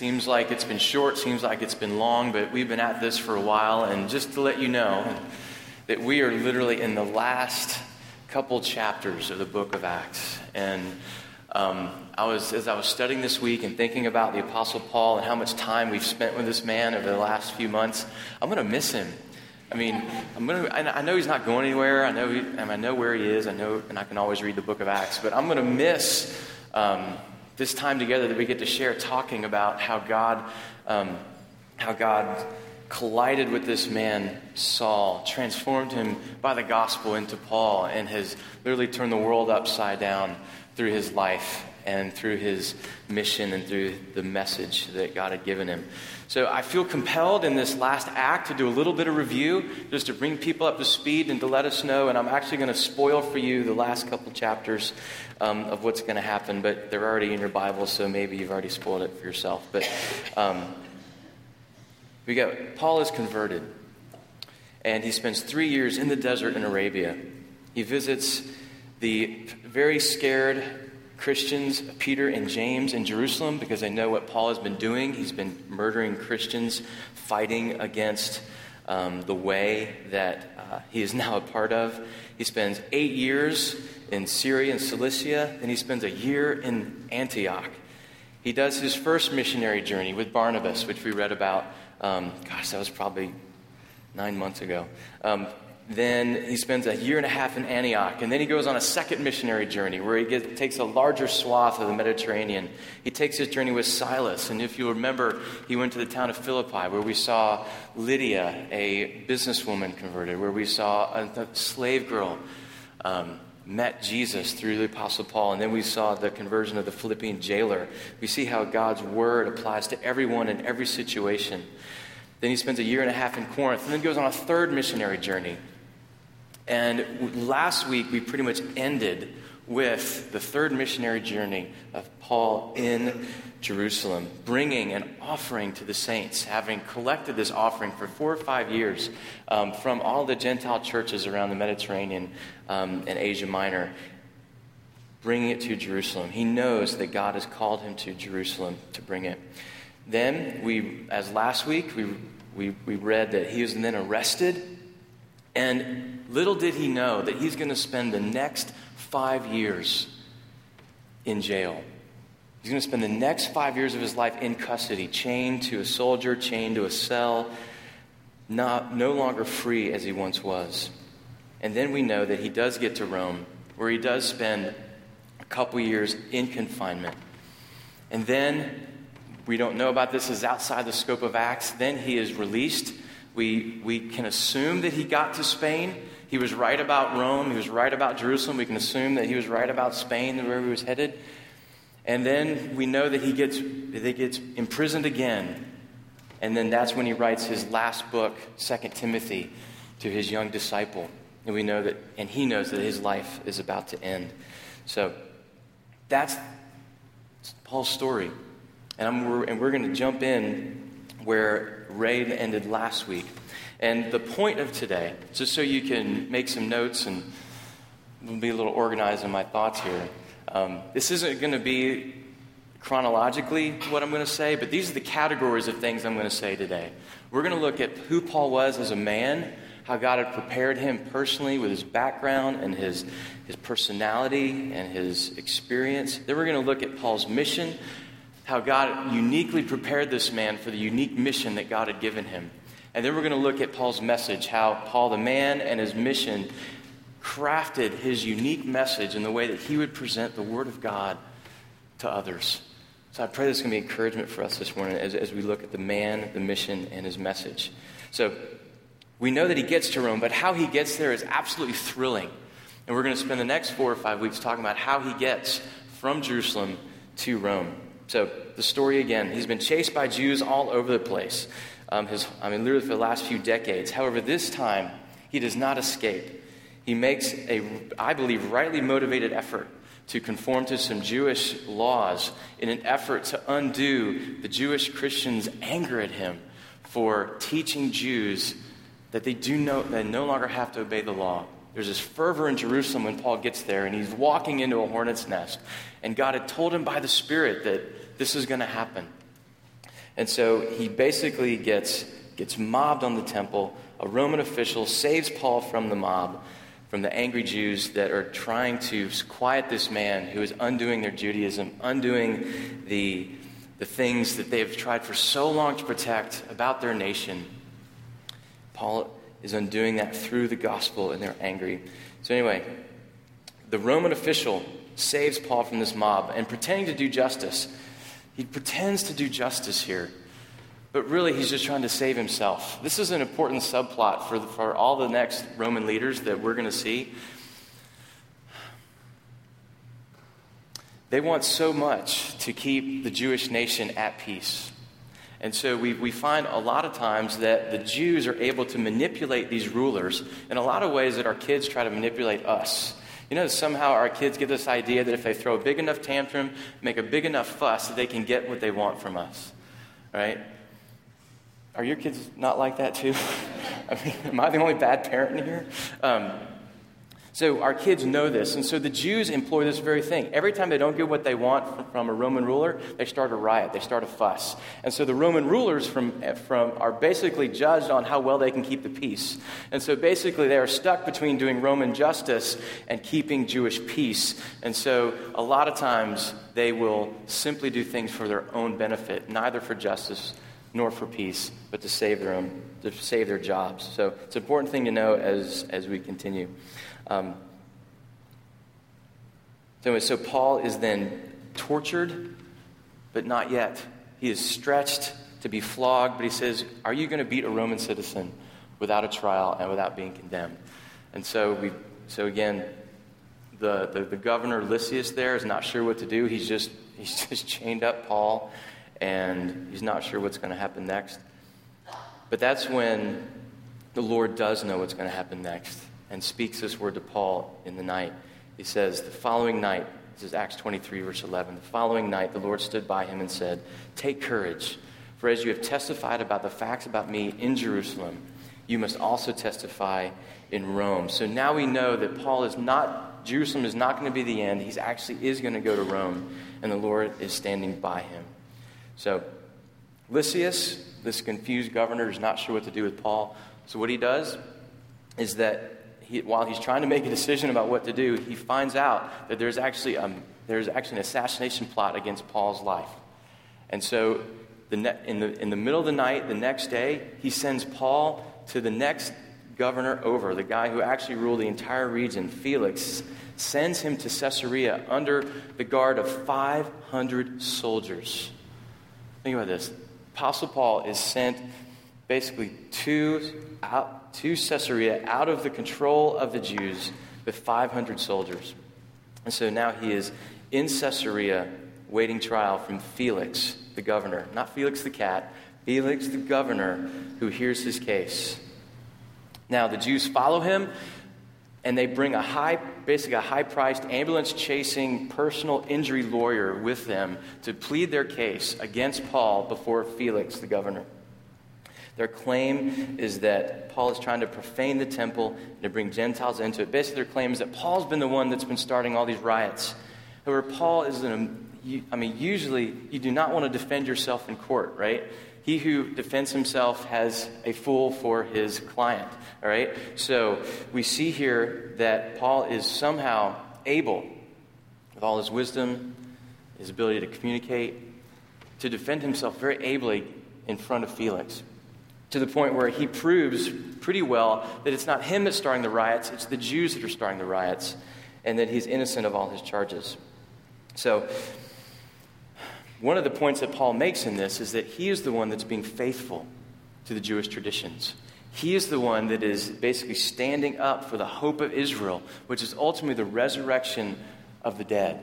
Seems like it's been short, seems like it's been long, but we've been at this for a while. And just to let you know that we are literally in the last couple chapters of the book of Acts. And um, I was, as I was studying this week and thinking about the Apostle Paul and how much time we've spent with this man over the last few months, I'm going to miss him. I mean, I'm gonna, I know he's not going anywhere. I know, he, I know where he is. I know, and I can always read the book of Acts. But I'm going to miss um, this time together that we get to share talking about how God, um, how God collided with this man, Saul, transformed him by the gospel into Paul, and has literally turned the world upside down through his life and through his mission and through the message that God had given him. So I feel compelled in this last act to do a little bit of review, just to bring people up to speed and to let us know. And I'm actually going to spoil for you the last couple chapters um, of what's going to happen, but they're already in your Bible, so maybe you've already spoiled it for yourself. But um, we got Paul is converted, and he spends three years in the desert in Arabia. He visits the very scared Christians, Peter and James, in Jerusalem because they know what Paul has been doing. He's been murdering Christians, fighting against um, the way that uh, he is now a part of. He spends eight years in Syria and Cilicia, then he spends a year in Antioch. He does his first missionary journey with Barnabas, which we read about. Um, gosh, that was probably nine months ago. Um, then he spends a year and a half in Antioch, and then he goes on a second missionary journey where he gets, takes a larger swath of the Mediterranean. He takes his journey with Silas, and if you remember, he went to the town of Philippi where we saw Lydia, a businesswoman converted, where we saw a, a slave girl um, met Jesus through the Apostle Paul, and then we saw the conversion of the Philippian jailer. We see how God's word applies to everyone in every situation. Then he spends a year and a half in Corinth, and then goes on a third missionary journey and last week, we pretty much ended with the third missionary journey of Paul in Jerusalem, bringing an offering to the saints, having collected this offering for four or five years um, from all the Gentile churches around the Mediterranean um, and Asia Minor, bringing it to Jerusalem. He knows that God has called him to Jerusalem to bring it. Then, we, as last week, we, we, we read that he was then arrested and little did he know that he's going to spend the next five years in jail. He's going to spend the next five years of his life in custody, chained to a soldier, chained to a cell, not, no longer free as he once was. And then we know that he does get to Rome, where he does spend a couple years in confinement. And then we don't know about this, is outside the scope of Acts. Then he is released we, we can assume that he got to Spain. He was right about Rome. He was right about Jerusalem. We can assume that he was right about Spain, where he was headed. And then we know that he gets, that he gets imprisoned again. And then that's when he writes his last book, Second Timothy, to his young disciple. And we know that, and he knows that his life is about to end. So that's Paul's story. And, I'm, and we're going to jump in where Ray ended last week. And the point of today, just so you can make some notes and be a little organized in my thoughts here, um, this isn't going to be chronologically what I'm going to say, but these are the categories of things I'm going to say today. We're going to look at who Paul was as a man, how God had prepared him personally with his background and his, his personality and his experience. Then we're going to look at Paul's mission, how God uniquely prepared this man for the unique mission that God had given him. And then we're going to look at Paul's message, how Paul, the man, and his mission crafted his unique message in the way that he would present the Word of God to others. So I pray this is going to be encouragement for us this morning as, as we look at the man, the mission, and his message. So we know that he gets to Rome, but how he gets there is absolutely thrilling. And we're going to spend the next four or five weeks talking about how he gets from Jerusalem to Rome. So, the story again, he's been chased by Jews all over the place. Um, his, I mean, literally for the last few decades. However, this time, he does not escape. He makes a, I believe, rightly motivated effort to conform to some Jewish laws in an effort to undo the Jewish Christians' anger at him for teaching Jews that they do know, they no longer have to obey the law. There's this fervor in Jerusalem when Paul gets there, and he's walking into a hornet's nest. And God had told him by the Spirit that this is going to happen. And so he basically gets, gets mobbed on the temple. A Roman official saves Paul from the mob, from the angry Jews that are trying to quiet this man who is undoing their Judaism, undoing the, the things that they have tried for so long to protect about their nation. Paul is undoing that through the gospel, and they're angry. So, anyway, the Roman official saves Paul from this mob and pretending to do justice. He pretends to do justice here, but really he's just trying to save himself. This is an important subplot for, the, for all the next Roman leaders that we're going to see. They want so much to keep the Jewish nation at peace. And so we, we find a lot of times that the Jews are able to manipulate these rulers in a lot of ways that our kids try to manipulate us. You know, somehow our kids get this idea that if they throw a big enough tantrum, make a big enough fuss, that they can get what they want from us. Right? Are your kids not like that too? I mean, am I the only bad parent in here? Um, so our kids know this. And so the Jews employ this very thing. Every time they don't get what they want from a Roman ruler, they start a riot, they start a fuss. And so the Roman rulers from, from, are basically judged on how well they can keep the peace. And so basically they are stuck between doing Roman justice and keeping Jewish peace. And so a lot of times they will simply do things for their own benefit, neither for justice nor for peace, but to save their own, to save their jobs. So it's an important thing to know as, as we continue. Um, so, so Paul is then tortured, but not yet. He is stretched to be flogged, but he says, Are you going to beat a Roman citizen without a trial and without being condemned? And so, we, so again, the, the, the governor Lysias there is not sure what to do. He's just, he's just chained up Paul, and he's not sure what's going to happen next. But that's when the Lord does know what's going to happen next and speaks this word to Paul in the night. He says, The following night, this is Acts 23, verse 11. The following night, the Lord stood by him and said, Take courage, for as you have testified about the facts about me in Jerusalem, you must also testify in Rome. So now we know that Paul is not, Jerusalem is not going to be the end. He actually is going to go to Rome, and the Lord is standing by him. So Lysias, this confused governor, is not sure what to do with Paul. So what he does is that he, while he's trying to make a decision about what to do, he finds out that there's actually, um, there's actually an assassination plot against Paul's life. And so, the ne- in, the, in the middle of the night, the next day, he sends Paul to the next governor over, the guy who actually ruled the entire region, Felix, sends him to Caesarea under the guard of 500 soldiers. Think about this. Apostle Paul is sent basically to out to Caesarea out of the control of the Jews with 500 soldiers. And so now he is in Caesarea waiting trial from Felix, the governor. Not Felix the cat, Felix the governor who hears his case. Now the Jews follow him and they bring a high, basically a high priced ambulance chasing personal injury lawyer with them to plead their case against Paul before Felix the governor. Their claim is that Paul is trying to profane the temple and to bring Gentiles into it. Basically, their claim is that Paul's been the one that's been starting all these riots. However, Paul is an, I mean, usually you do not want to defend yourself in court, right? He who defends himself has a fool for his client, all right? So we see here that Paul is somehow able, with all his wisdom, his ability to communicate, to defend himself very ably in front of Felix to the point where he proves pretty well that it's not him that's starting the riots, it's the Jews that are starting the riots, and that he's innocent of all his charges. So, one of the points that Paul makes in this is that he is the one that's being faithful to the Jewish traditions. He is the one that is basically standing up for the hope of Israel, which is ultimately the resurrection of the dead.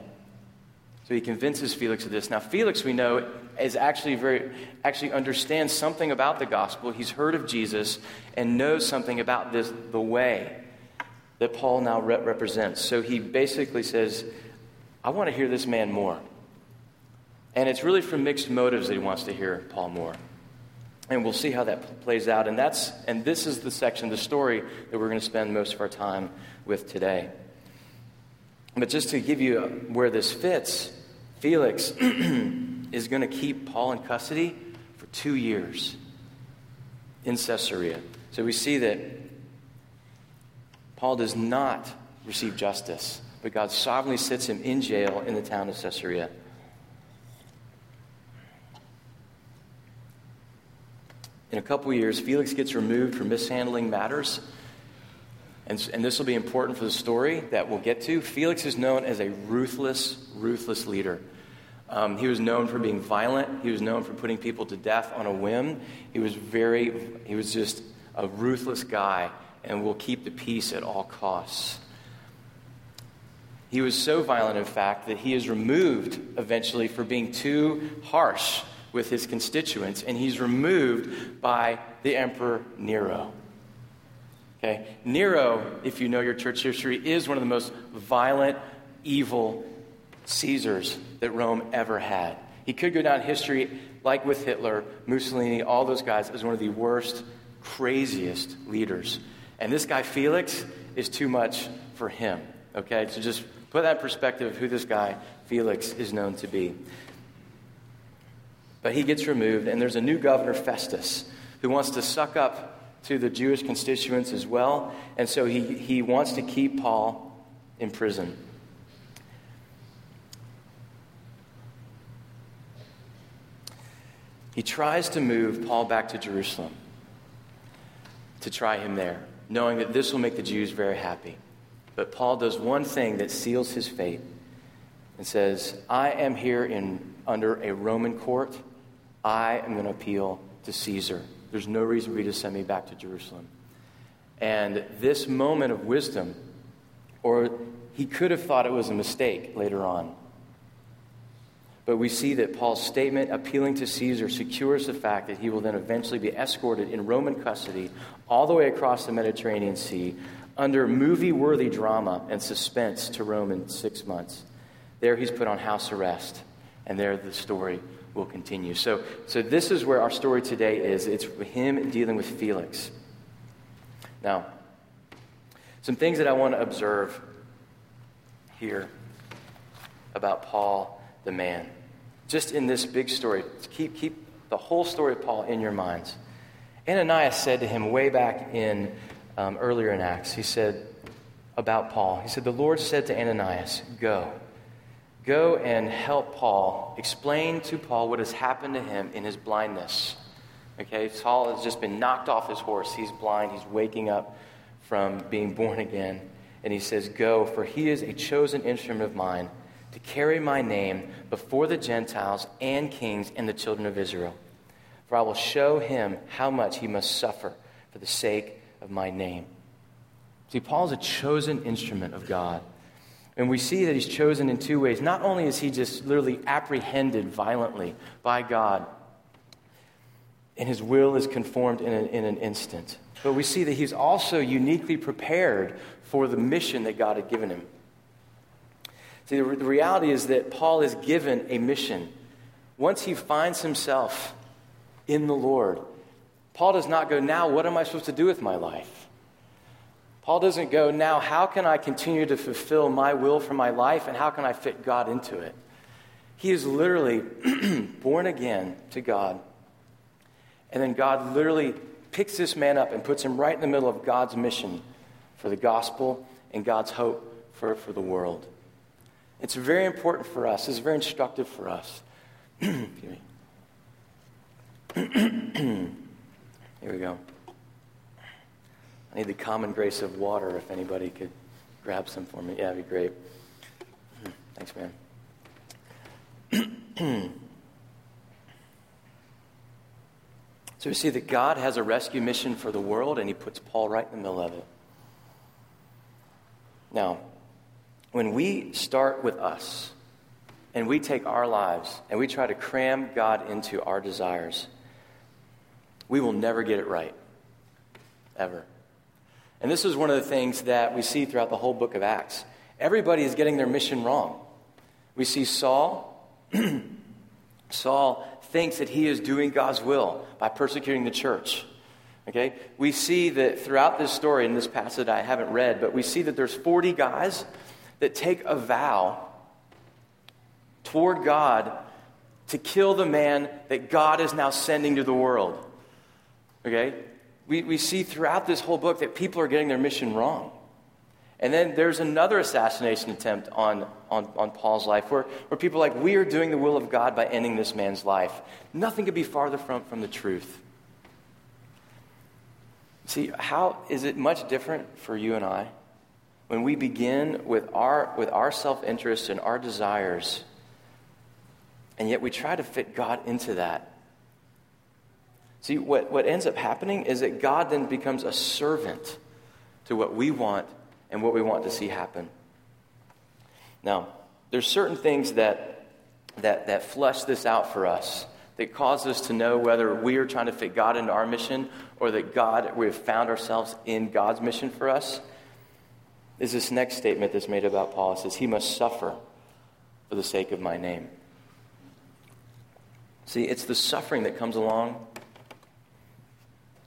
So he convinces Felix of this. Now, Felix, we know, is actually very actually understands something about the gospel. He's heard of Jesus and knows something about this the way that Paul now re- represents. So he basically says, "I want to hear this man more." And it's really from mixed motives that he wants to hear Paul more. And we'll see how that plays out. And that's and this is the section the story that we're going to spend most of our time with today. But just to give you where this fits, Felix is going to keep Paul in custody for two years in Caesarea. So we see that Paul does not receive justice, but God sovereignly sits him in jail in the town of Caesarea. In a couple years, Felix gets removed for mishandling matters. And, and this will be important for the story that we'll get to. Felix is known as a ruthless, ruthless leader. Um, he was known for being violent. He was known for putting people to death on a whim. He was very, he was just a ruthless guy and will keep the peace at all costs. He was so violent, in fact, that he is removed eventually for being too harsh with his constituents, and he's removed by the Emperor Nero. Okay? Nero, if you know your church history, is one of the most violent, evil Caesars that Rome ever had. He could go down history, like with Hitler, Mussolini, all those guys, as one of the worst, craziest leaders. And this guy, Felix, is too much for him. Okay? So just put that perspective of who this guy, Felix, is known to be. But he gets removed, and there's a new governor, Festus, who wants to suck up to the Jewish constituents as well. And so he, he wants to keep Paul in prison. He tries to move Paul back to Jerusalem to try him there, knowing that this will make the Jews very happy. But Paul does one thing that seals his fate and says, I am here in, under a Roman court. I am going to appeal to Caesar. There's no reason for you to send me back to Jerusalem. And this moment of wisdom, or he could have thought it was a mistake later on, but we see that Paul's statement appealing to Caesar secures the fact that he will then eventually be escorted in Roman custody all the way across the Mediterranean Sea under movie worthy drama and suspense to Rome in six months. There he's put on house arrest, and there the story will continue. So, so this is where our story today is. It's him dealing with Felix. Now, some things that I want to observe here about Paul the man. Just in this big story, keep, keep the whole story of Paul in your minds. Ananias said to him way back in um, earlier in Acts, he said about Paul, he said, The Lord said to Ananias, Go. Go and help Paul. Explain to Paul what has happened to him in his blindness. Okay, Saul has just been knocked off his horse. He's blind. He's waking up from being born again. And he says, Go, for he is a chosen instrument of mine to carry my name before the Gentiles and kings and the children of Israel. For I will show him how much he must suffer for the sake of my name. See, Paul is a chosen instrument of God. And we see that he's chosen in two ways. Not only is he just literally apprehended violently by God, and his will is conformed in an, in an instant, but we see that he's also uniquely prepared for the mission that God had given him. See, the, the reality is that Paul is given a mission. Once he finds himself in the Lord, Paul does not go, Now, what am I supposed to do with my life? Paul doesn't go, Now, how can I continue to fulfill my will for my life and how can I fit God into it? He is literally born again to God. And then God literally picks this man up and puts him right in the middle of God's mission for the gospel and God's hope for, for the world. It's very important for us. It's very instructive for us. Here we go. I need the common grace of water if anybody could grab some for me. Yeah, that'd be great. Thanks, man. so we see that God has a rescue mission for the world, and he puts Paul right in the middle of it. Now, when we start with us and we take our lives and we try to cram God into our desires, we will never get it right. Ever. And this is one of the things that we see throughout the whole book of Acts. Everybody is getting their mission wrong. We see Saul. Saul thinks that he is doing God's will by persecuting the church. Okay? We see that throughout this story, in this passage I haven't read, but we see that there's 40 guys that take a vow toward God to kill the man that God is now sending to the world. Okay? We, we see throughout this whole book that people are getting their mission wrong. And then there's another assassination attempt on, on, on Paul's life where, where people are like, we are doing the will of God by ending this man's life. Nothing could be farther from, from the truth. See, how is it much different for you and I when we begin with our, with our self interest and our desires, and yet we try to fit God into that? See, what, what ends up happening is that God then becomes a servant to what we want and what we want to see happen. Now, there's certain things that, that, that flush this out for us that cause us to know whether we are trying to fit God into our mission or that God, we have found ourselves in God's mission for us, is this next statement that's made about Paul. It says, He must suffer for the sake of my name. See, it's the suffering that comes along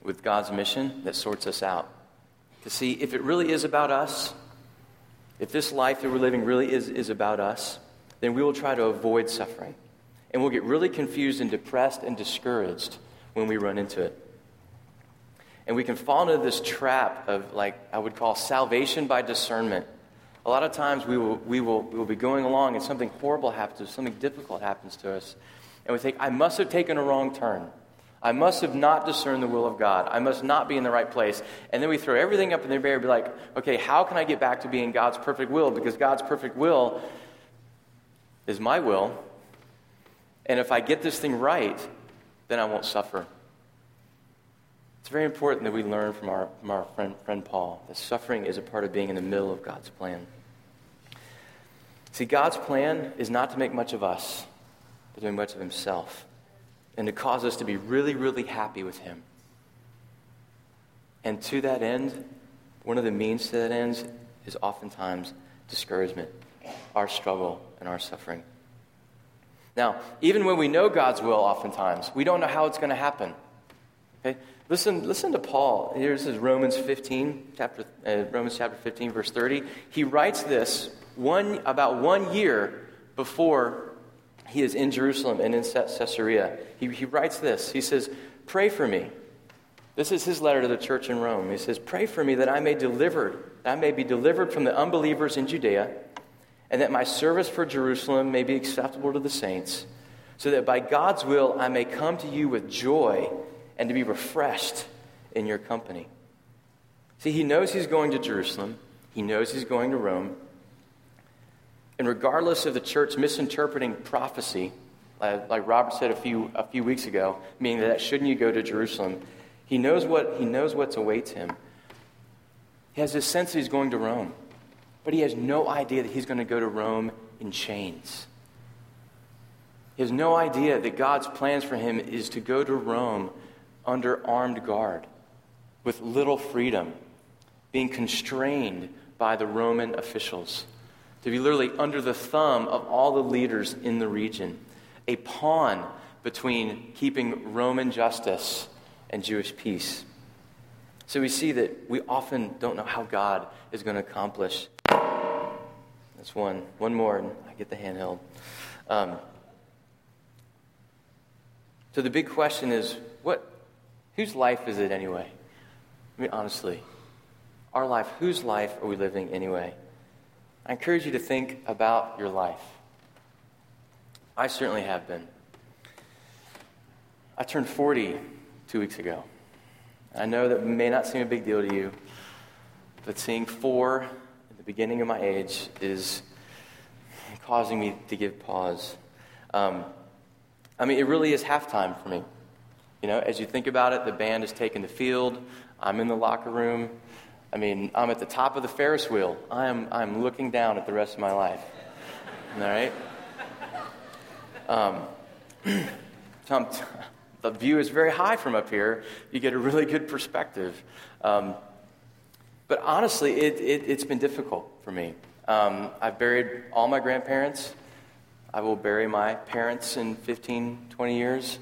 with God's mission that sorts us out to see if it really is about us, if this life that we're living really is, is about us, then we will try to avoid suffering. And we'll get really confused and depressed and discouraged when we run into it. And we can fall into this trap of, like, I would call salvation by discernment. A lot of times we will, we will, we will be going along and something horrible happens, something difficult happens to us. And we think, I must have taken a wrong turn. I must have not discerned the will of God. I must not be in the right place. And then we throw everything up in the air and be like, okay, how can I get back to being God's perfect will? Because God's perfect will is my will. And if I get this thing right, then I won't suffer. It's very important that we learn from our, from our friend, friend Paul that suffering is a part of being in the middle of God's plan. See, God's plan is not to make much of us, but to make much of himself and to cause us to be really, really happy with Him. And to that end, one of the means to that end is oftentimes discouragement, our struggle, and our suffering. Now, even when we know God's will, oftentimes, we don't know how it's going to happen. Okay? Listen, listen to Paul. Here's his Romans 15, chapter, uh, Romans chapter 15, verse 30. He writes this one, about one year before he is in Jerusalem and in Caesarea. He, he writes this. He says, Pray for me. This is his letter to the church in Rome. He says, Pray for me that I may delivered, that I may be delivered from the unbelievers in Judea, and that my service for Jerusalem may be acceptable to the saints, so that by God's will I may come to you with joy and to be refreshed in your company. See, he knows he's going to Jerusalem. He knows he's going to Rome. And regardless of the church misinterpreting prophecy, like Robert said a few, a few weeks ago, meaning that shouldn't you go to Jerusalem, he knows, what, he knows what awaits him. He has this sense that he's going to Rome, but he has no idea that he's going to go to Rome in chains. He has no idea that God's plans for him is to go to Rome under armed guard, with little freedom, being constrained by the Roman officials to be literally under the thumb of all the leaders in the region, a pawn between keeping Roman justice and Jewish peace. So we see that we often don't know how God is going to accomplish. That's one. One more, and I get the handheld. Um, so the big question is what, whose life is it anyway? I mean, honestly, our life, whose life are we living anyway? I encourage you to think about your life. I certainly have been. I turned 40 two weeks ago. I know that may not seem a big deal to you, but seeing four at the beginning of my age is causing me to give pause. Um, I mean, it really is halftime for me. You know, as you think about it, the band has taken the field. I'm in the locker room. I mean, I'm at the top of the Ferris wheel. I'm, I'm looking down at the rest of my life. All right? Um, the view is very high from up here. You get a really good perspective. Um, but honestly, it, it, has been difficult for me. Um, I've buried all my grandparents. I will bury my parents in 15, 20 years.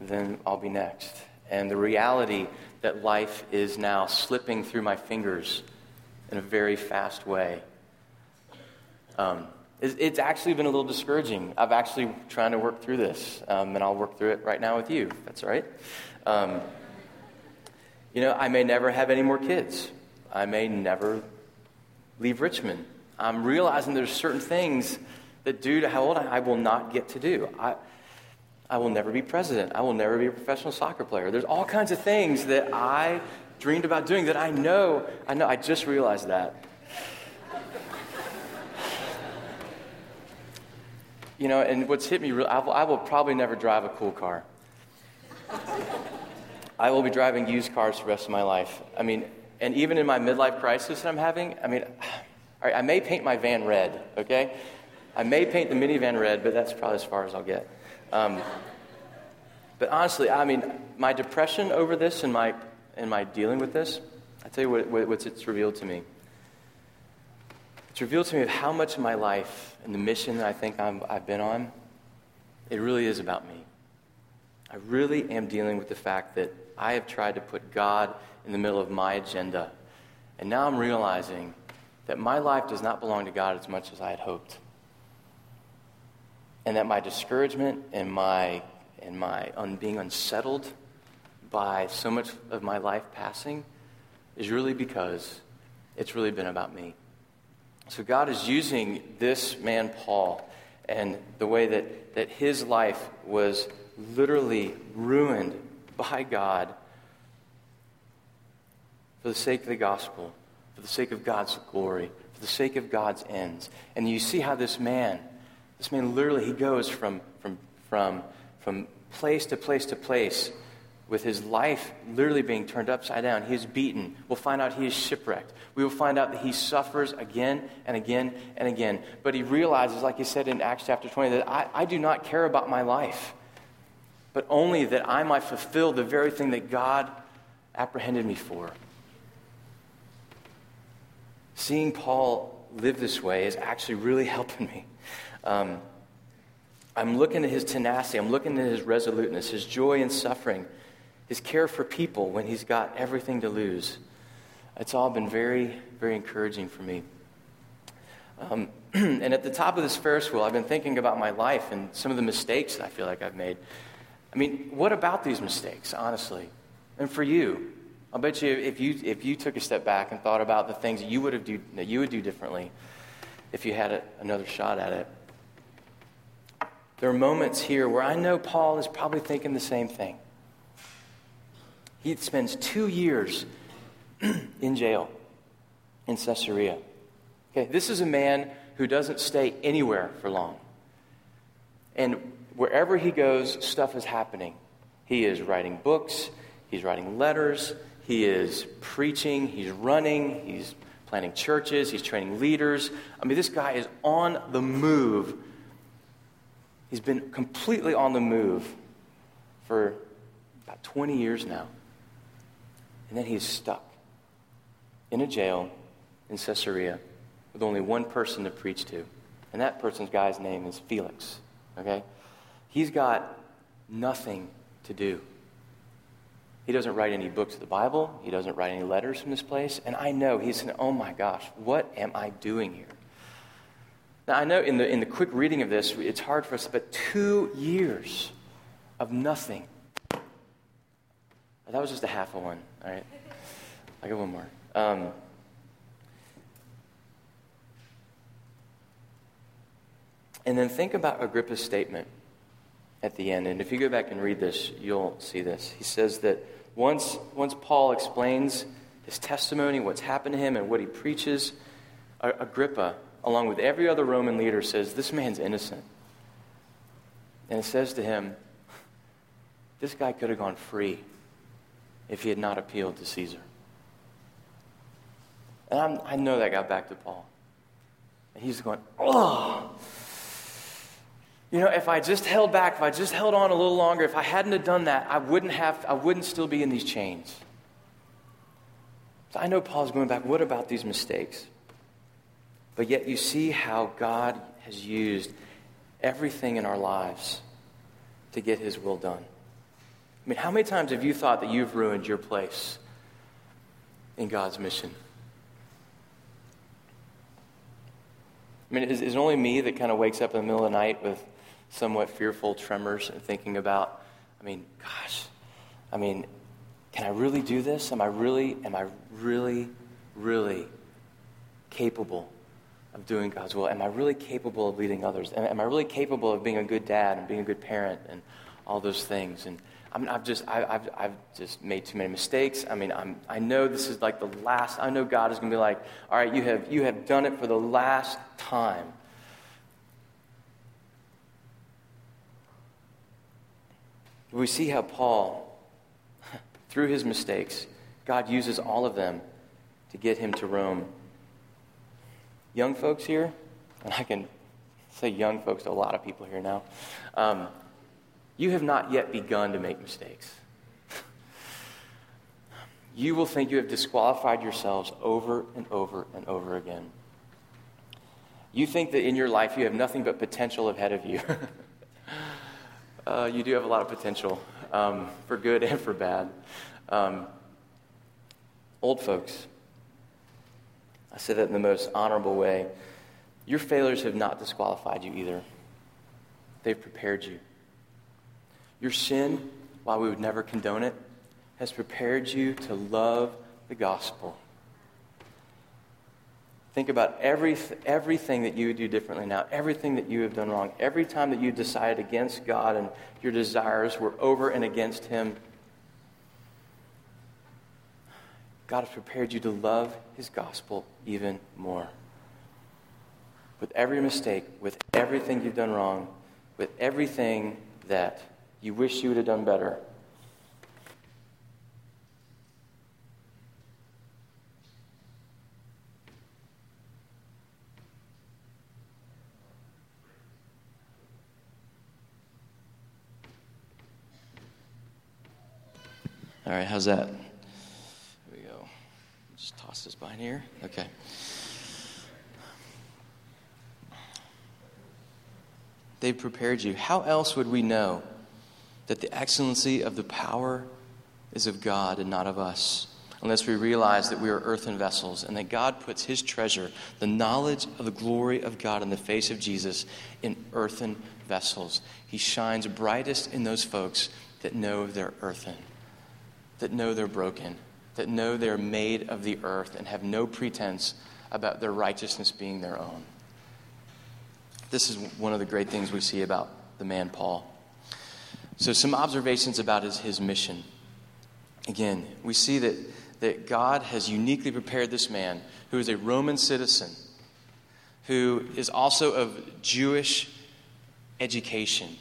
Then I'll be next. And the reality that life is now slipping through my fingers in a very fast way. Um, it's actually been a little discouraging. I've actually trying to work through this, um, and I'll work through it right now with you. That's all right. Um, you know, I may never have any more kids. I may never leave Richmond. I'm realizing there's certain things that, due to how old I, I will not get to do. I, I will never be president. I will never be a professional soccer player. There's all kinds of things that I dreamed about doing that I know. I know. I just realized that. You know, and what's hit me, I will, I will probably never drive a cool car. I will be driving used cars for the rest of my life. I mean, and even in my midlife crisis that I'm having, I mean, I may paint my van red, okay? I may paint the minivan red, but that's probably as far as I'll get. Um, but honestly, I mean, my depression over this and my, and my dealing with this, I tell you what, what, what's it's revealed to me. It's revealed to me of how much of my life and the mission that I think i have been on, it really is about me. I really am dealing with the fact that I have tried to put God in the middle of my agenda. And now I'm realizing that my life does not belong to God as much as I had hoped. And that my discouragement and my, and my un, being unsettled by so much of my life passing is really because it's really been about me. So God is using this man, Paul, and the way that, that his life was literally ruined by God for the sake of the gospel, for the sake of God's glory, for the sake of God's ends. And you see how this man, this man literally, he goes from, from, from, from place to place to place with his life literally being turned upside down. He is beaten. We'll find out he is shipwrecked. We will find out that he suffers again and again and again. But he realizes, like he said in Acts chapter 20, that I, I do not care about my life, but only that I might fulfill the very thing that God apprehended me for. Seeing Paul live this way is actually really helping me. Um, I'm looking at his tenacity, I'm looking at his resoluteness, his joy in suffering his care for people when he's got everything to lose. It's all been very, very encouraging for me. Um, and at the top of this Ferris wheel, I've been thinking about my life and some of the mistakes that I feel like I've made. I mean, what about these mistakes, honestly? And for you, I'll bet you if you if you took a step back and thought about the things that you would have do that you would do differently if you had a, another shot at it. There are moments here where I know Paul is probably thinking the same thing. He spends two years in jail in Caesarea. Okay, this is a man who doesn't stay anywhere for long. And wherever he goes, stuff is happening. He is writing books, he's writing letters, he is preaching, he's running, he's planting churches, he's training leaders. I mean, this guy is on the move. He's been completely on the move for about 20 years now. And then he's stuck in a jail in Caesarea with only one person to preach to. And that person's guy's name is Felix. Okay? He's got nothing to do. He doesn't write any books of the Bible. He doesn't write any letters from this place. And I know he's saying, oh my gosh, what am I doing here? Now, I know in the, in the quick reading of this, it's hard for us, but two years of nothing that was just a half of one, all right? I got one more. Um, and then think about Agrippa's statement at the end. And if you go back and read this, you'll see this. He says that once, once Paul explains his testimony, what's happened to him, and what he preaches, Agrippa, along with every other Roman leader, says, This man's innocent. And it says to him, This guy could have gone free if he had not appealed to Caesar. And I'm, i know that got back to Paul. And he's going, oh. You know, if I just held back, if I just held on a little longer, if I hadn't have done that, I wouldn't have, I wouldn't still be in these chains. So I know Paul's going back, what about these mistakes? But yet you see how God has used everything in our lives to get his will done. I mean, how many times have you thought that you've ruined your place in God's mission? I mean, is, it only me that kind of wakes up in the middle of the night with somewhat fearful tremors and thinking about, I mean, gosh, I mean, can I really do this? Am I really, am I really, really capable of doing God's will? Am I really capable of leading others? Am I really capable of being a good dad and being a good parent and all those things? And I mean, I've just, I, have I've just made too many mistakes. I mean, I'm, I know this is like the last. I know God is going to be like, all right, you have, you have done it for the last time. We see how Paul, through his mistakes, God uses all of them to get him to Rome. Young folks here, and I can say young folks to a lot of people here now. Um, you have not yet begun to make mistakes. you will think you have disqualified yourselves over and over and over again. You think that in your life you have nothing but potential ahead of you. uh, you do have a lot of potential um, for good and for bad. Um, old folks, I say that in the most honorable way. Your failures have not disqualified you either, they've prepared you. Your sin, while we would never condone it, has prepared you to love the gospel. Think about every, everything that you would do differently now, everything that you have done wrong, every time that you decided against God and your desires were over and against Him. God has prepared you to love His gospel even more. With every mistake, with everything you've done wrong, with everything that you wish you would have done better. All right, how's that? Here we go. Just toss this behind here. Okay. They've prepared you. How else would we know that the excellency of the power is of God and not of us, unless we realize that we are earthen vessels and that God puts his treasure, the knowledge of the glory of God in the face of Jesus, in earthen vessels. He shines brightest in those folks that know they're earthen, that know they're broken, that know they're made of the earth and have no pretense about their righteousness being their own. This is one of the great things we see about the man Paul. So, some observations about his, his mission. Again, we see that, that God has uniquely prepared this man who is a Roman citizen, who is also of Jewish education.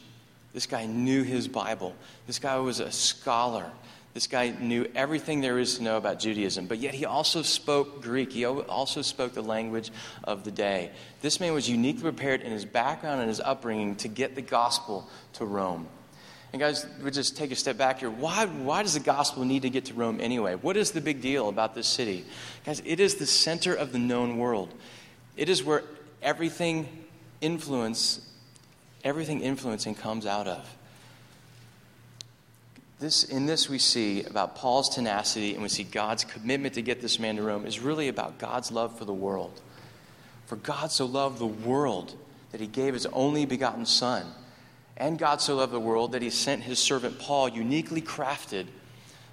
This guy knew his Bible. This guy was a scholar. This guy knew everything there is to know about Judaism, but yet he also spoke Greek. He also spoke the language of the day. This man was uniquely prepared in his background and his upbringing to get the gospel to Rome. And guys, we just take a step back here. Why, why does the gospel need to get to Rome anyway? What is the big deal about this city? Guys, it is the center of the known world. It is where everything influence, everything influencing comes out of. This, in this, we see about Paul's tenacity and we see God's commitment to get this man to Rome is really about God's love for the world. For God so loved the world that he gave his only begotten Son and God so loved the world that he sent his servant Paul, uniquely crafted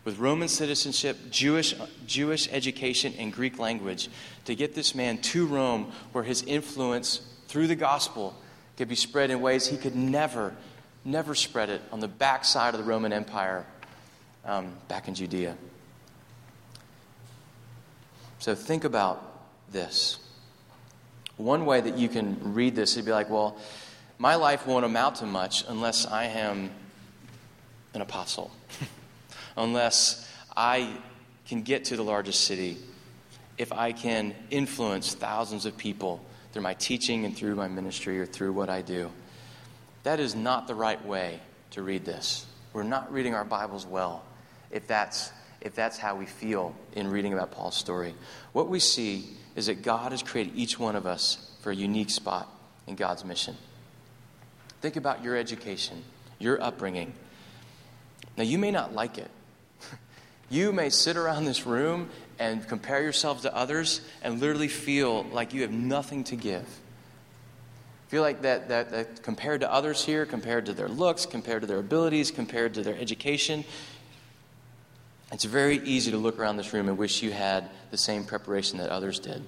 with Roman citizenship, Jewish, Jewish education, and Greek language, to get this man to Rome where his influence through the gospel could be spread in ways he could never, never spread it on the backside of the Roman Empire um, back in Judea. So think about this. One way that you can read this is be like, well, my life won't amount to much unless I am an apostle, unless I can get to the largest city, if I can influence thousands of people through my teaching and through my ministry or through what I do. That is not the right way to read this. We're not reading our Bibles well if that's, if that's how we feel in reading about Paul's story. What we see is that God has created each one of us for a unique spot in God's mission. Think about your education, your upbringing. Now, you may not like it. You may sit around this room and compare yourself to others and literally feel like you have nothing to give. Feel like that, that, that compared to others here, compared to their looks, compared to their abilities, compared to their education, it's very easy to look around this room and wish you had the same preparation that others did.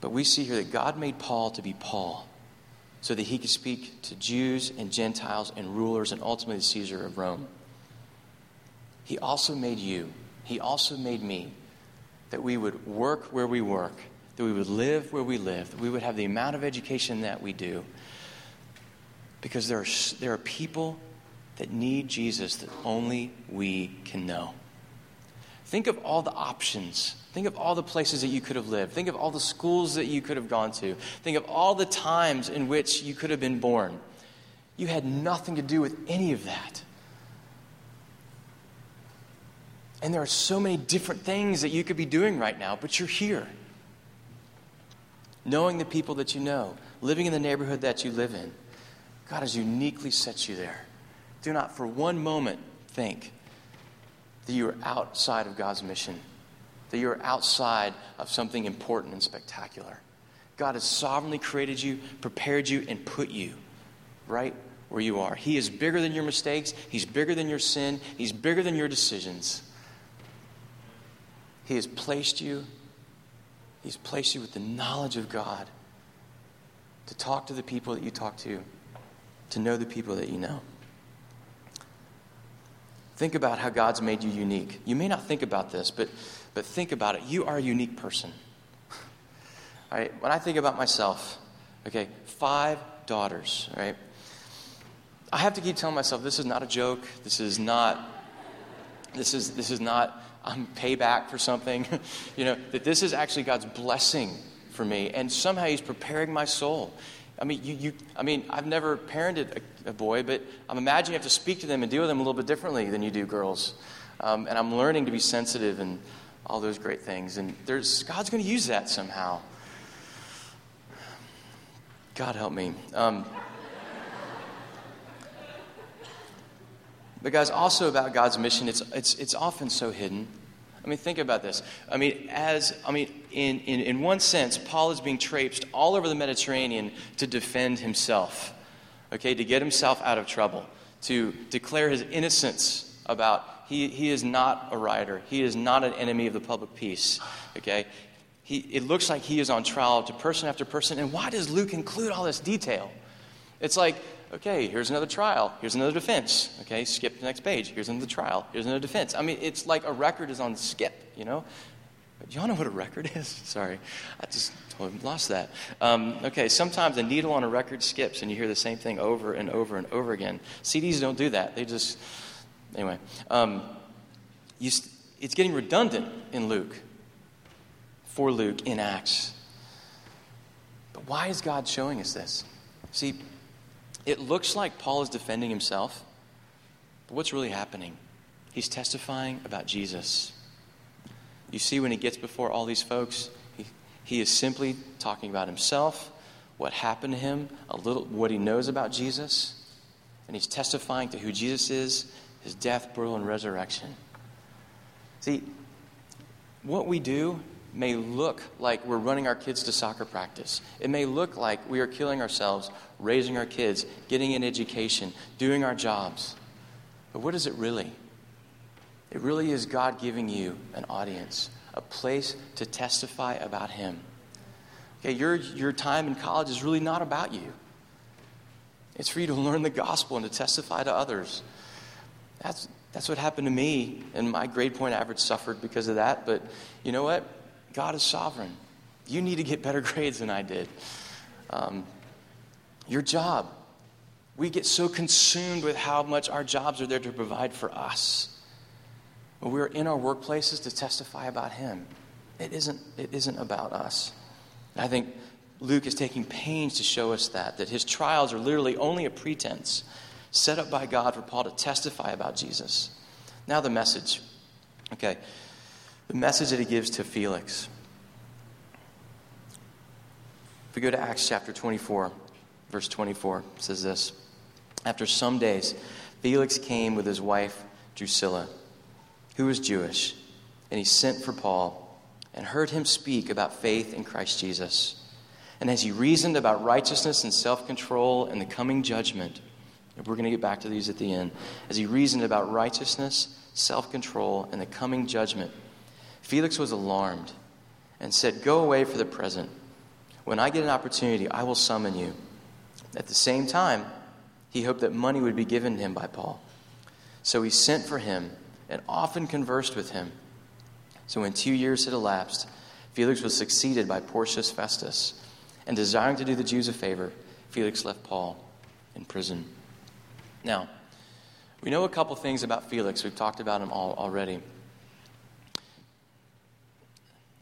But we see here that God made Paul to be Paul so that he could speak to Jews and Gentiles and rulers and ultimately Caesar of Rome. He also made you, he also made me, that we would work where we work, that we would live where we live, that we would have the amount of education that we do. Because there are, there are people that need Jesus that only we can know. Think of all the options. Think of all the places that you could have lived. Think of all the schools that you could have gone to. Think of all the times in which you could have been born. You had nothing to do with any of that. And there are so many different things that you could be doing right now, but you're here. Knowing the people that you know, living in the neighborhood that you live in. God has uniquely set you there. Do not for one moment think that you are outside of God's mission, that you are outside of something important and spectacular. God has sovereignly created you, prepared you, and put you right where you are. He is bigger than your mistakes, He's bigger than your sin, He's bigger than your decisions. He has placed you, He's placed you with the knowledge of God to talk to the people that you talk to, to know the people that you know. Think about how God's made you unique. You may not think about this, but, but think about it. You are a unique person. Right? When I think about myself, okay, five daughters, right? I have to keep telling myself this is not a joke. This is not, this is, this is not um, payback for something. you know, that this is actually God's blessing for me. And somehow He's preparing my soul. I mean, you, you, I mean, I've never parented a, a, boy, but I'm imagining you have to speak to them and deal with them a little bit differently than you do girls. Um, and I'm learning to be sensitive and all those great things. And there's, God's going to use that somehow. God help me. Um, but, guys, also about God's mission, it's, it's, it's often so hidden. I mean, think about this. I mean, as I mean, in, in, in one sense, Paul is being traipsed all over the Mediterranean to defend himself, okay, to get himself out of trouble, to declare his innocence about he, he is not a rioter, he is not an enemy of the public peace, okay. He, it looks like he is on trial to person after person. And why does Luke include all this detail? It's like okay, here's another trial, here's another defense. Okay, skip the next page, here's another trial, here's another defense. I mean, it's like a record is on skip, you know? Do y'all know what a record is? Sorry, I just totally lost that. Um, okay, sometimes a needle on a record skips and you hear the same thing over and over and over again. CDs don't do that. They just, anyway. Um, you, it's getting redundant in Luke, for Luke in Acts. But why is God showing us this? See, it looks like Paul is defending himself, but what's really happening? He's testifying about Jesus. You see, when he gets before all these folks, he, he is simply talking about himself, what happened to him, a little what he knows about Jesus, and he's testifying to who Jesus is, his death, burial, and resurrection. See, what we do may look like we're running our kids to soccer practice. It may look like we are killing ourselves, raising our kids, getting an education, doing our jobs. But what is it really? It really is God giving you an audience, a place to testify about Him. Okay, your, your time in college is really not about you. It's for you to learn the gospel and to testify to others. That's, that's what happened to me, and my grade point average suffered because of that. But you know what? God is sovereign. You need to get better grades than I did. Um, your job. We get so consumed with how much our jobs are there to provide for us. But we're in our workplaces to testify about Him. It isn't, it isn't about us. And I think Luke is taking pains to show us that, that his trials are literally only a pretense set up by God for Paul to testify about Jesus. Now, the message. Okay the message that he gives to Felix. If we go to Acts chapter 24, verse 24, it says this After some days, Felix came with his wife Drusilla, who was Jewish, and he sent for Paul and heard him speak about faith in Christ Jesus. And as he reasoned about righteousness and self control and the coming judgment, we're going to get back to these at the end. As he reasoned about righteousness, self control, and the coming judgment, Felix was alarmed and said, Go away for the present. When I get an opportunity, I will summon you. At the same time, he hoped that money would be given him by Paul. So he sent for him and often conversed with him. So when two years had elapsed, Felix was succeeded by Porcius Festus. And desiring to do the Jews a favor, Felix left Paul in prison. Now, we know a couple things about Felix. We've talked about him all already.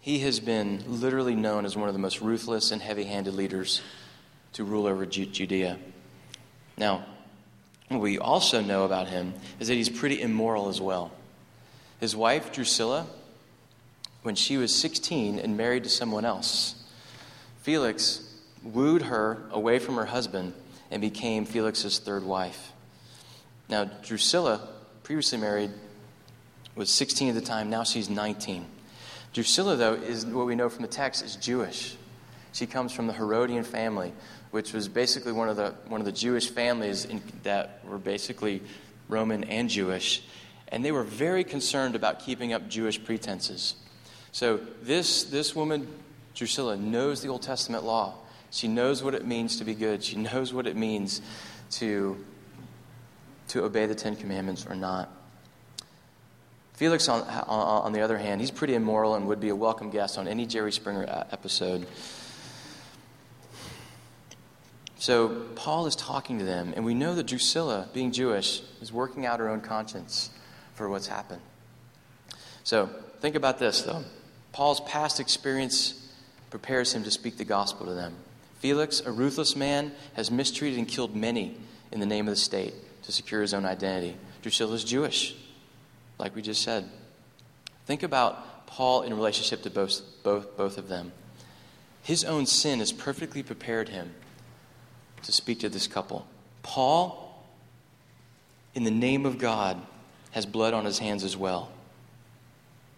He has been literally known as one of the most ruthless and heavy handed leaders to rule over Judea. Now, what we also know about him is that he's pretty immoral as well. His wife, Drusilla, when she was 16 and married to someone else, Felix wooed her away from her husband and became Felix's third wife. Now, Drusilla, previously married, was 16 at the time. Now she's 19. Drusilla, though, is what we know from the text is Jewish. She comes from the Herodian family, which was basically one of the, one of the Jewish families in, that were basically Roman and Jewish. And they were very concerned about keeping up Jewish pretenses. So this, this woman, Drusilla, knows the Old Testament law. She knows what it means to be good. She knows what it means to, to obey the Ten Commandments or not. Felix, on, on the other hand, he's pretty immoral and would be a welcome guest on any Jerry Springer uh, episode. So Paul is talking to them, and we know that Drusilla, being Jewish, is working out her own conscience for what's happened. So think about this, though. Paul's past experience prepares him to speak the gospel to them. Felix, a ruthless man, has mistreated and killed many in the name of the state to secure his own identity. Drusilla is Jewish, like we just said. Think about Paul in relationship to both, both, both of them. His own sin has perfectly prepared him to speak to this couple. Paul, in the name of God, has blood on his hands as well.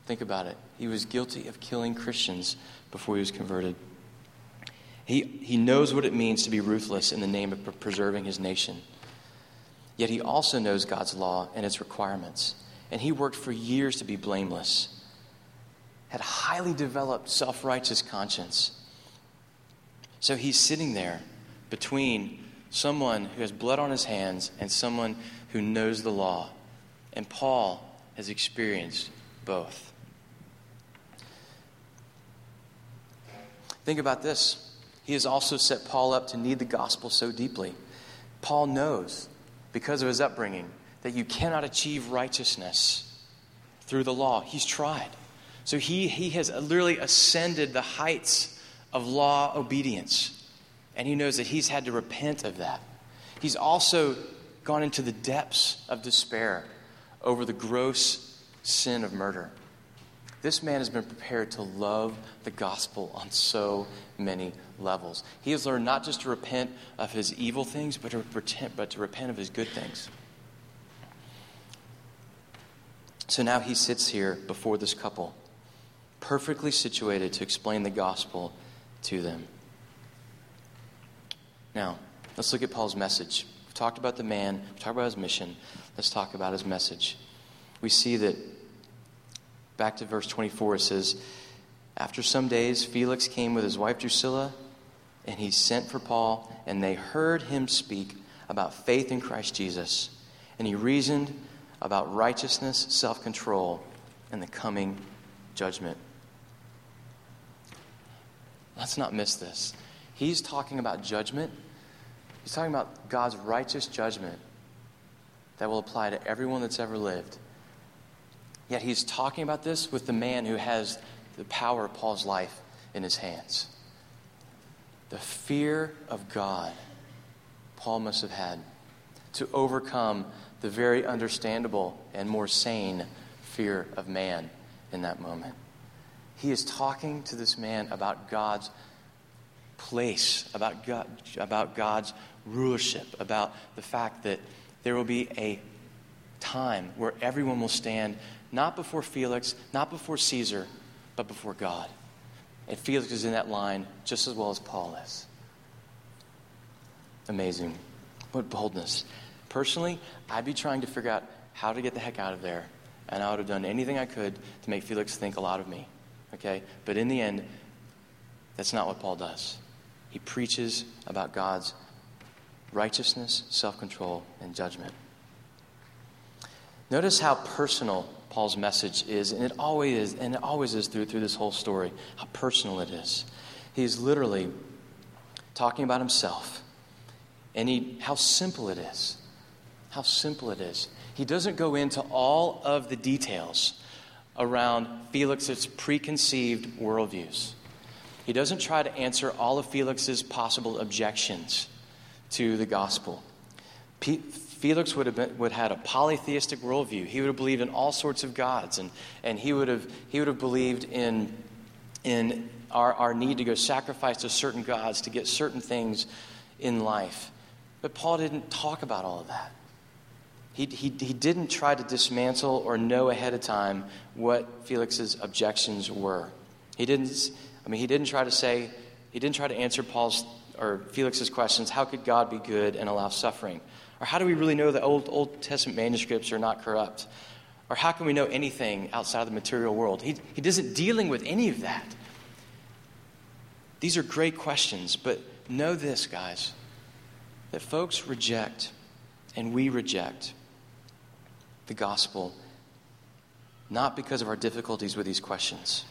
Think about it. He was guilty of killing Christians before he was converted. He, he knows what it means to be ruthless in the name of preserving his nation. Yet he also knows God's law and its requirements. And he worked for years to be blameless, had highly developed self righteous conscience. So he's sitting there between someone who has blood on his hands and someone who knows the law. And Paul has experienced both. Think about this. He has also set Paul up to need the gospel so deeply. Paul knows, because of his upbringing, that you cannot achieve righteousness through the law. He's tried. So he, he has literally ascended the heights of law obedience. And he knows that he's had to repent of that. He's also gone into the depths of despair over the gross sin of murder. This man has been prepared to love the gospel on so many levels. He has learned not just to repent of his evil things, but to repent, but to repent of his good things. So now he sits here before this couple, perfectly situated to explain the gospel to them. Now, let's look at Paul's message. We've talked about the man, we've talked about his mission. Let's talk about his message. We see that, back to verse 24, it says, After some days, Felix came with his wife Drusilla, and he sent for Paul, and they heard him speak about faith in Christ Jesus. And he reasoned about righteousness, self control, and the coming judgment. Let's not miss this. He's talking about judgment He's talking about God's righteous judgment that will apply to everyone that's ever lived. Yet he's talking about this with the man who has the power of Paul's life in his hands. The fear of God Paul must have had to overcome the very understandable and more sane fear of man in that moment. He is talking to this man about God's place, about, God, about God's rulership, about the fact that there will be a time where everyone will stand not before Felix, not before Caesar, but before God. And Felix is in that line just as well as Paul is. Amazing. What boldness. Personally, I'd be trying to figure out how to get the heck out of there. And I would have done anything I could to make Felix think a lot of me. Okay? But in the end, that's not what Paul does. He preaches about God's righteousness, self control, and judgment. Notice how personal Paul's message is, and it always is, and it always is through, through this whole story, how personal it is. He's literally talking about himself and he, how simple it is. How simple it is. He doesn't go into all of the details around Felix's preconceived worldviews. He doesn't try to answer all of Felix's possible objections to the gospel. Felix would have, been, would have had a polytheistic worldview. He would have believed in all sorts of gods, and, and he, would have, he would have believed in, in our, our need to go sacrifice to certain gods to get certain things in life. But Paul didn't talk about all of that. He, he, didn't try to dismantle or know ahead of time what Felix's objections were. He didn't, I mean, he didn't try to say, he didn't try to answer Paul's or Felix's questions how could God be good and allow suffering? Or how do we really know that Old, Old Testament manuscripts are not corrupt? Or how can we know anything outside of the material world? He, he isn't dealing with any of that. These are great questions, but know this, guys that folks reject and we reject the gospel not because of our difficulties with these questions.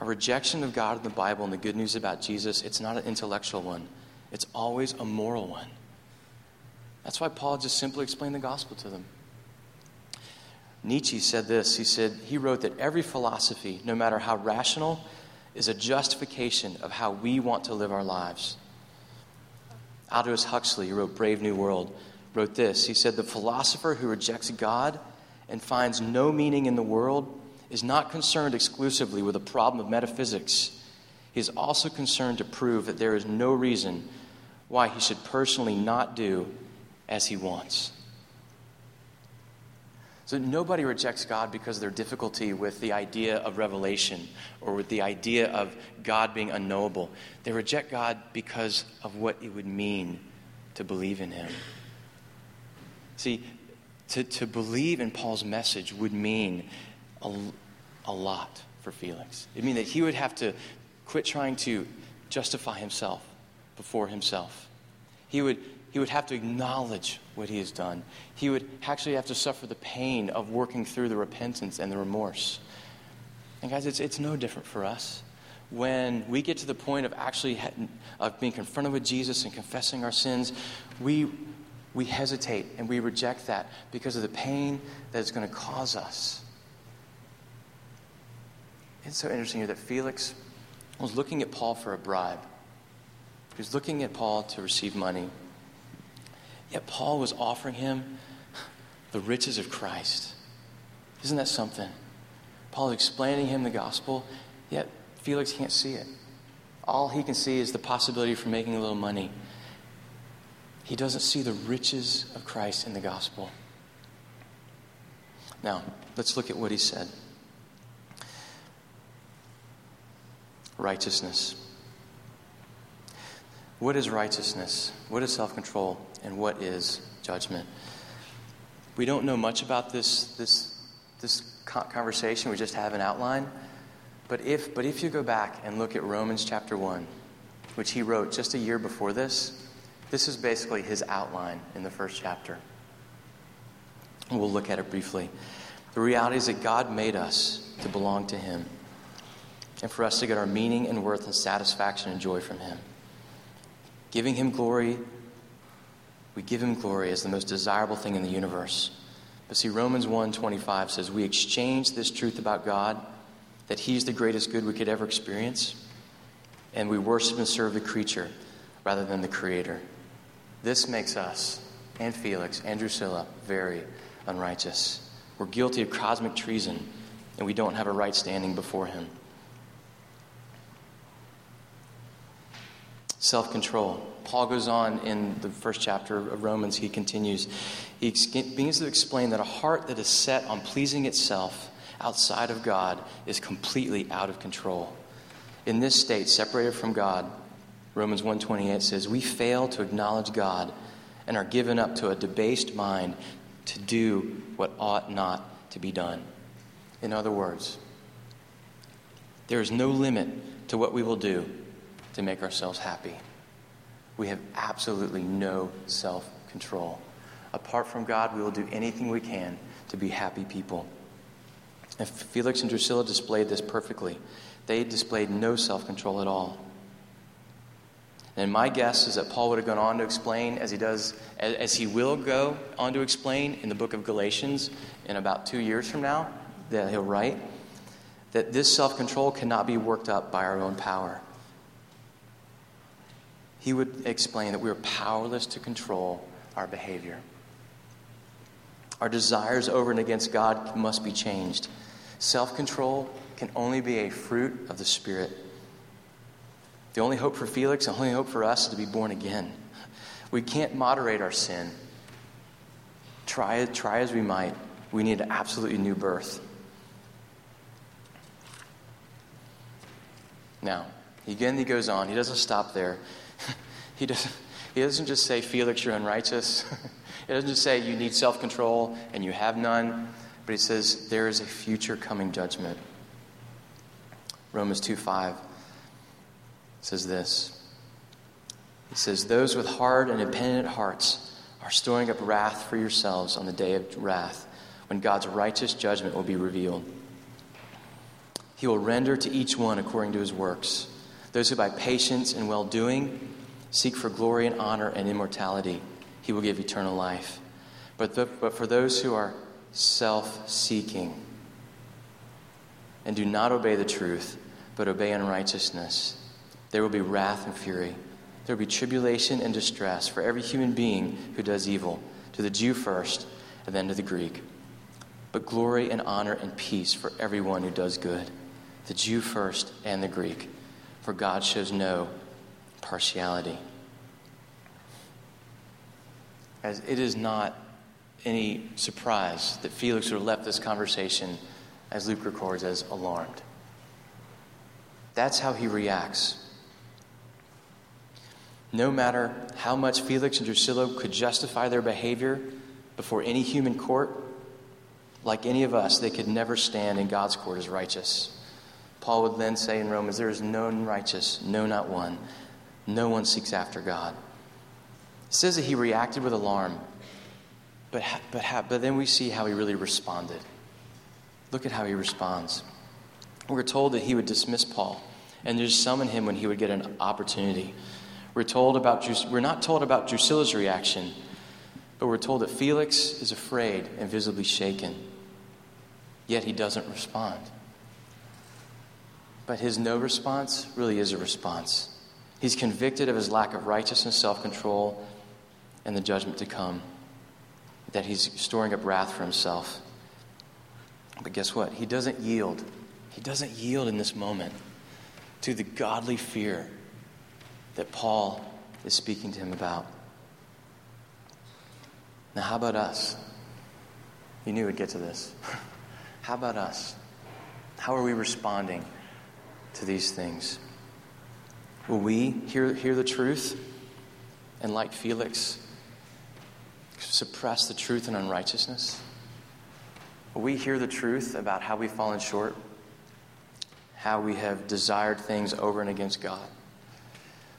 Our rejection of God and the Bible and the good news about Jesus, it's not an intellectual one. It's always a moral one. That's why Paul just simply explained the gospel to them. Nietzsche said this. He said, he wrote that every philosophy, no matter how rational, is a justification of how we want to live our lives. Aldous Huxley, who wrote Brave New World, wrote this. He said, The philosopher who rejects God and finds no meaning in the world is not concerned exclusively with the problem of metaphysics. He is also concerned to prove that there is no reason why he should personally not do as he wants. So nobody rejects God because of their difficulty with the idea of revelation or with the idea of God being unknowable. They reject God because of what it would mean to believe in Him. See, to, to believe in Paul's message would mean a, a lot for Felix. It mean that he would have to quit trying to justify himself before himself. He would he would have to acknowledge what he has done. He would actually have to suffer the pain of working through the repentance and the remorse. And guys, it's, it's no different for us. When we get to the point of actually of being confronted with Jesus and confessing our sins, we, we hesitate and we reject that because of the pain that it's going to cause us. It's so interesting here that Felix was looking at Paul for a bribe. He was looking at Paul to receive money. Yet Paul was offering him the riches of Christ. Isn't that something? Paul is explaining him the gospel, yet Felix can't see it. All he can see is the possibility for making a little money. He doesn't see the riches of Christ in the gospel. Now, let's look at what he said righteousness. What is righteousness? What is self control? And what is judgment? We don't know much about this, this, this conversation. We just have an outline. But if, but if you go back and look at Romans chapter 1, which he wrote just a year before this, this is basically his outline in the first chapter. We'll look at it briefly. The reality is that God made us to belong to him and for us to get our meaning and worth and satisfaction and joy from him. Giving him glory, we give him glory as the most desirable thing in the universe. But see, Romans 1:25 says, We exchange this truth about God, that he's the greatest good we could ever experience, and we worship and serve the creature rather than the creator. This makes us and Felix and Drusilla very unrighteous. We're guilty of cosmic treason, and we don't have a right standing before him. self control. Paul goes on in the first chapter of Romans, he continues. He begins to explain that a heart that is set on pleasing itself outside of God is completely out of control. In this state, separated from God, Romans 1:28 says, "We fail to acknowledge God and are given up to a debased mind to do what ought not to be done." In other words, there is no limit to what we will do to make ourselves happy. We have absolutely no self control. Apart from God, we will do anything we can to be happy people. And Felix and Drusilla displayed this perfectly. They displayed no self control at all. And my guess is that Paul would have gone on to explain, as he does, as he will go on to explain in the book of Galatians in about two years from now, that he'll write, that this self control cannot be worked up by our own power. He would explain that we are powerless to control our behavior. Our desires over and against God must be changed. Self control can only be a fruit of the Spirit. The only hope for Felix, the only hope for us is to be born again. We can't moderate our sin. Try, try as we might, we need an absolutely new birth. Now, again, he goes on. He doesn't stop there. he, doesn't, he doesn't just say, Felix, you're unrighteous. he doesn't just say, you need self control and you have none. But he says, there is a future coming judgment. Romans 2 5 says this. He says, Those with hard and impenitent hearts are storing up wrath for yourselves on the day of wrath, when God's righteous judgment will be revealed. He will render to each one according to his works. Those who by patience and well doing seek for glory and honor and immortality, he will give eternal life. But, the, but for those who are self seeking and do not obey the truth, but obey unrighteousness, there will be wrath and fury. There will be tribulation and distress for every human being who does evil, to the Jew first, and then to the Greek. But glory and honor and peace for everyone who does good, the Jew first and the Greek, for God shows no partiality. As it is not any surprise that Felix would have left this conversation, as Luke records, as alarmed. That's how he reacts. No matter how much Felix and Drusilla could justify their behavior before any human court, like any of us, they could never stand in God's court as righteous. Paul would then say in Romans, There is none righteous, no, not one. No one seeks after God. It says that he reacted with alarm, but, but, but then we see how he really responded. Look at how he responds. We're told that he would dismiss Paul and just summon him when he would get an opportunity. We're, told about, we're not told about Drusilla's reaction, but we're told that Felix is afraid and visibly shaken, yet he doesn't respond. But his no response really is a response. He's convicted of his lack of righteousness, self control, and the judgment to come, that he's storing up wrath for himself. But guess what? He doesn't yield. He doesn't yield in this moment to the godly fear that Paul is speaking to him about. Now, how about us? You knew we'd get to this. how about us? How are we responding to these things? Will we hear, hear the truth and, like Felix, suppress the truth and unrighteousness? Will we hear the truth about how we've fallen short? How we have desired things over and against God?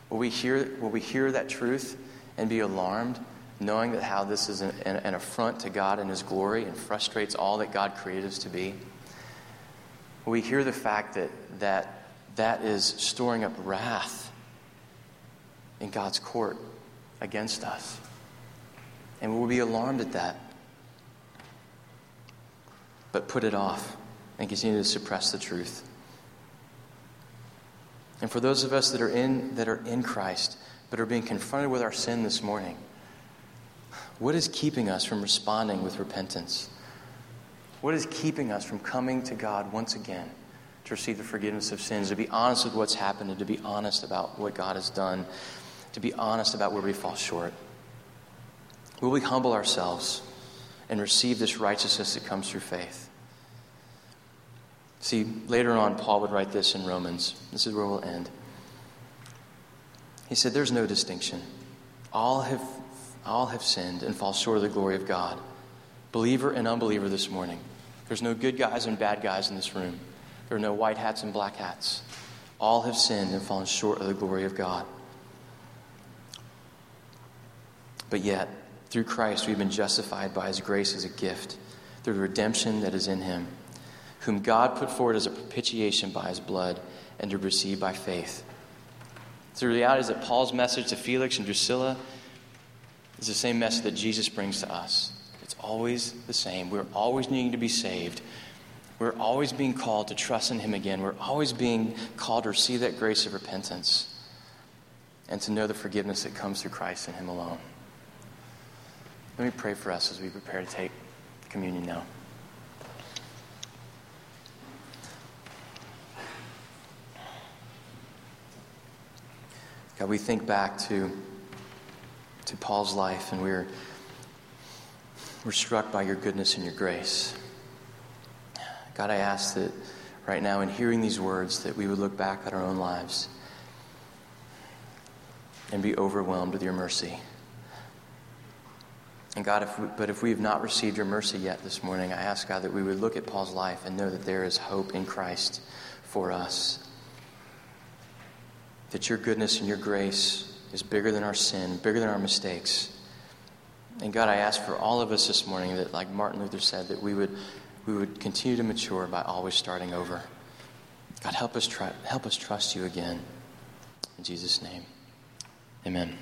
Will we hear, will we hear that truth and be alarmed, knowing that how this is an, an, affront to God and His glory and frustrates all that God created us to be? Will we hear the fact that that, that is storing up wrath in God's court against us? And we'll be alarmed at that. But put it off and continue to suppress the truth. And for those of us that are in, that are in Christ, but are being confronted with our sin this morning, what is keeping us from responding with repentance? What is keeping us from coming to God once again to receive the forgiveness of sins, to be honest with what's happened, and to be honest about what God has done, to be honest about where we fall short? Will we humble ourselves and receive this righteousness that comes through faith? See, later on, Paul would write this in Romans. This is where we'll end. He said, There's no distinction. All have, all have sinned and fall short of the glory of God. Believer and unbeliever this morning. There's no good guys and bad guys in this room. There are no white hats and black hats. All have sinned and fallen short of the glory of God. But yet, through Christ, we've been justified by his grace as a gift, through the redemption that is in him, whom God put forward as a propitiation by his blood and to receive by faith. So the reality is that Paul's message to Felix and Drusilla is the same message that Jesus brings to us. It's always the same. We're always needing to be saved. We're always being called to trust in Him again. We're always being called to receive that grace of repentance and to know the forgiveness that comes through Christ and Him alone. Let me pray for us as we prepare to take communion now. God, we think back to, to Paul's life and we're, we're struck by your goodness and your grace. God, I ask that right now, in hearing these words, that we would look back at our own lives and be overwhelmed with your mercy. And God, if we, but if we have not received your mercy yet this morning, I ask God that we would look at Paul's life and know that there is hope in Christ for us. That your goodness and your grace is bigger than our sin, bigger than our mistakes. And God, I ask for all of us this morning that, like Martin Luther said, that we would, we would continue to mature by always starting over. God, help us, try, help us trust you again. In Jesus' name, amen.